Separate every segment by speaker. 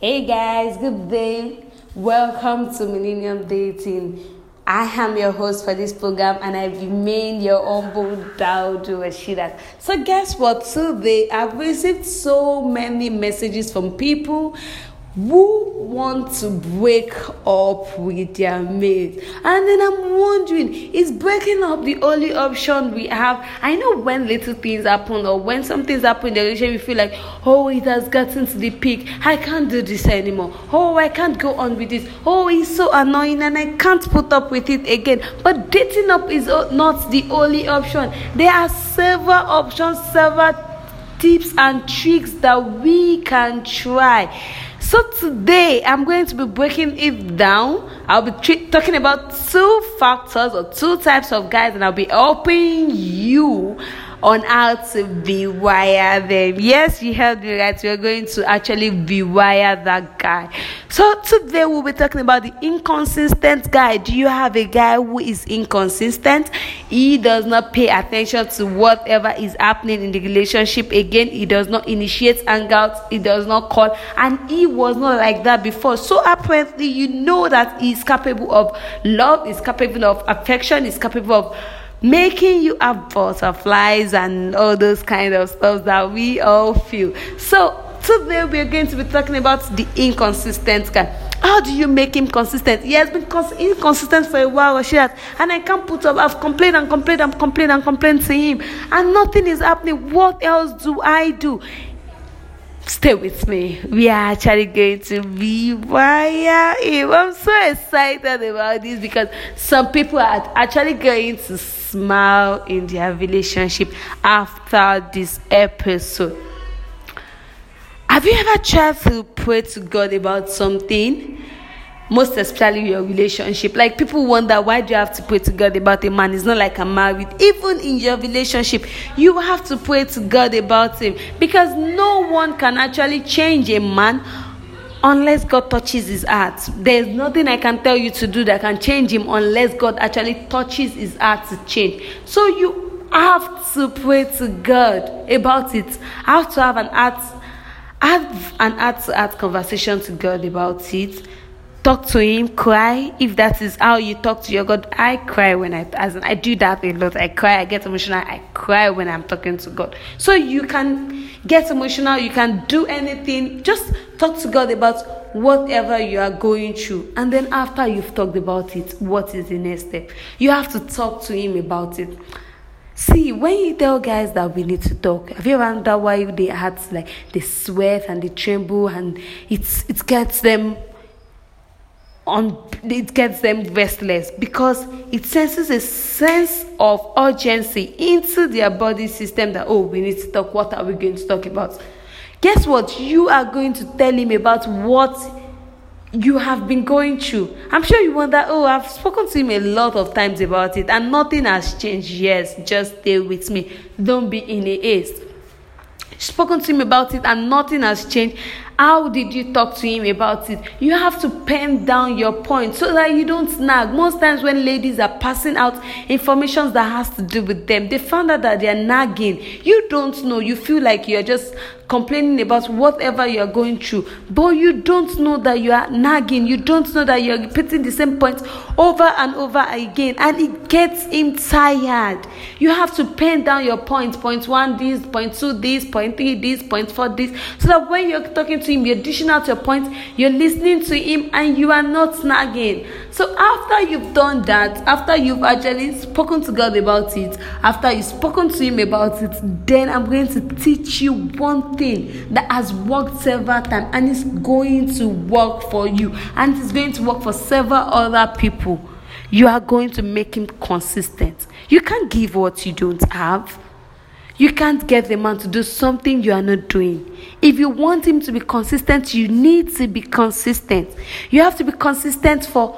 Speaker 1: Hey guys, good day. Welcome to Millennium Dating. I am your host for this program and I remain your humble Daud Rashidat. So guess what? Today I've received so many messages from people who want to break up with their mate and then i'm wondering is breaking up the only option we have? I know when little things happen or when some things happen in the relationship we feel like oh it has gotten to the peak. I can't do this anymore. Oh i can't go on with this. Oh it's so annoying and i can't put up with it again. But dating up is not the only option. There are several options several tips and tricks that we can try so today I'm going to be breaking it down. I'll be tre- talking about two factors or two types of guys, and I'll be helping you on how to rewire them. Yes, you heard me right. We're going to actually rewire that guy. So today we'll be talking about the inconsistent guy. Do you have a guy who is inconsistent? He does not pay attention to whatever is happening in the relationship. Again, he does not initiate hangouts. He does not call, and he was not like that before. So apparently, you know that he's capable of love. He's capable of affection. He's capable of making you have butterflies and all those kind of stuff that we all feel. So today we're going to be talking about the inconsistent guy. How do you make him consistent? He has been cons- inconsistent for a while, Rashid, and I can't put up. I've complained and complained and complained and complained to him, and nothing is happening. What else do I do? Stay with me. We are actually going to rewire him. I'm so excited about this because some people are actually going to smile in their relationship after this episode. Have you ever tried to pray to God about something? Most especially your relationship. Like people wonder why do you have to pray to God about a man? It's not like I'm married. Even in your relationship, you have to pray to God about him because no one can actually change a man unless God touches his heart. There's nothing I can tell you to do that can change him unless God actually touches his heart to change. So you have to pray to God about it. I have to have an heart have an heart to heart conversation to God about it talk to him, cry. If that is how you talk to your God, I cry when I as in, I do that a lot. I cry, I get emotional, I cry when I'm talking to God. So you can get emotional, you can do anything. Just talk to God about whatever you are going through. And then after you've talked about it, what is the next step? You have to talk to him about it. See, when you tell guys that we need to talk, have you ever wondered why their hearts like they sweat and they tremble and it's it gets them on it gets them restless because it senses a sense of urgency into their body system that oh we need to talk what are we going to talk about? Guess what? You are going to tell him about what you have been going through. I'm sure you wonder oh i've spoken to him a lot of times about it and nothing has changed. Yes just stay with me. Don't be in a haste. Spoken to him about it and nothing has changed how did you talk to him about it? You have to pen down your point so that you don't snag. Most times when ladies are passing out information that has to do with them, they found out that they are nagging. You don't know. You feel like you're just complaining about whatever you're going through, but you don't know that you are nagging. You don't know that you're repeating the same points over and over again, and it gets him tired. You have to pen down your points. Point one, this, point two, this, point three, this, point four, this, so that when you're talking to him, you're dishing out your points, you're listening to him, and you are not snagging. So after you've done that, after you've actually spoken to God about it, after you've spoken to him about it, then I'm going to teach you one thing that has worked several times and it's going to work for you and it's going to work for several other people. You are going to make him consistent. You can't give what you don't have. You can't get the man to do something you are not doing. If you want him to be consistent, you need to be consistent. You have to be consistent for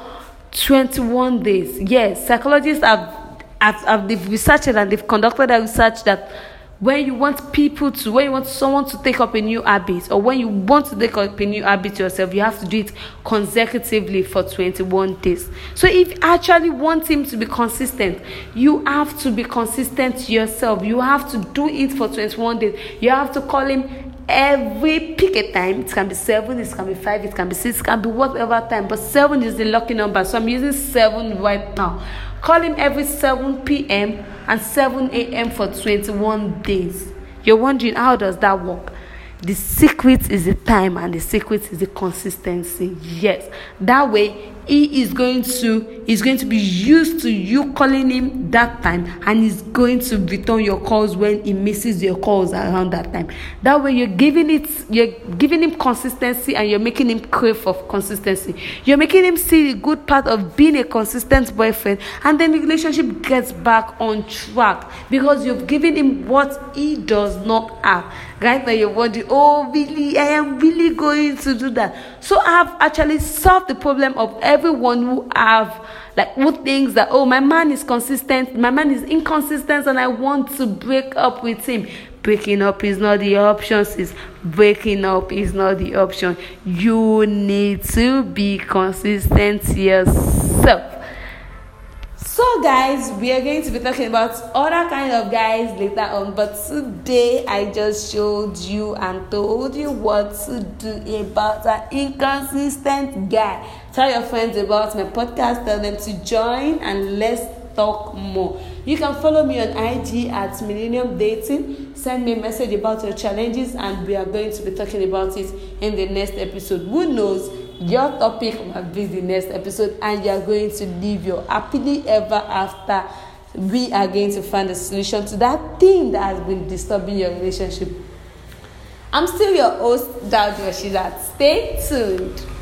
Speaker 1: 21 days. Yes, psychologists have, have, have they've researched and they've conducted a research that when you want people to when you want someone to take up a new habit or when you want to take up a new habit yourself you have to do it consecutively for 21 days so if you actually want him to be consistent you have to be consistent yourself you have to do it for 21 days you have to call him every pick a time. It can be seven, it can be five, it can be six, it can be whatever time. But seven is the lucky number, so I'm using seven right now. Call him every 7 p.m. and 7 a.m. for 21 days. You're wondering how does that work? The secret is the time and the secret is the consistency. Yes, that way he is going to is going to be used to you calling him that time and he's going to return your calls when he misses your calls around that time. That way you're giving it you're giving him consistency and you're making him crave for consistency. You're making him see the good part of being a consistent boyfriend and then the relationship gets back on track because you've given him what he does not have. Right? Now you're wondering oh really? I am really going to do that. So i have actually solved the problem of everyone who have like who thinks that oh my man is consistent my man is inconsistent and i want to break up with him. Breaking up is not the option sis. Breaking up is not the option. You need to be consistent yourself so guys we are going to be talking about other kind of guys later on but today i just showed you and told you what to do about an inconsistent guy. Tell your friends about my podcast tell them to join and let's talk more. You can follow me on ig at millennium dating. Send me a message about your challenges and we are going to be talking about it in the next episode. Who knows your topic might be the next episode and you are going to live your happily ever after. We are going to find a solution to that thing that has been disturbing your relationship. I'm still your host Daud Rashidat stay tuned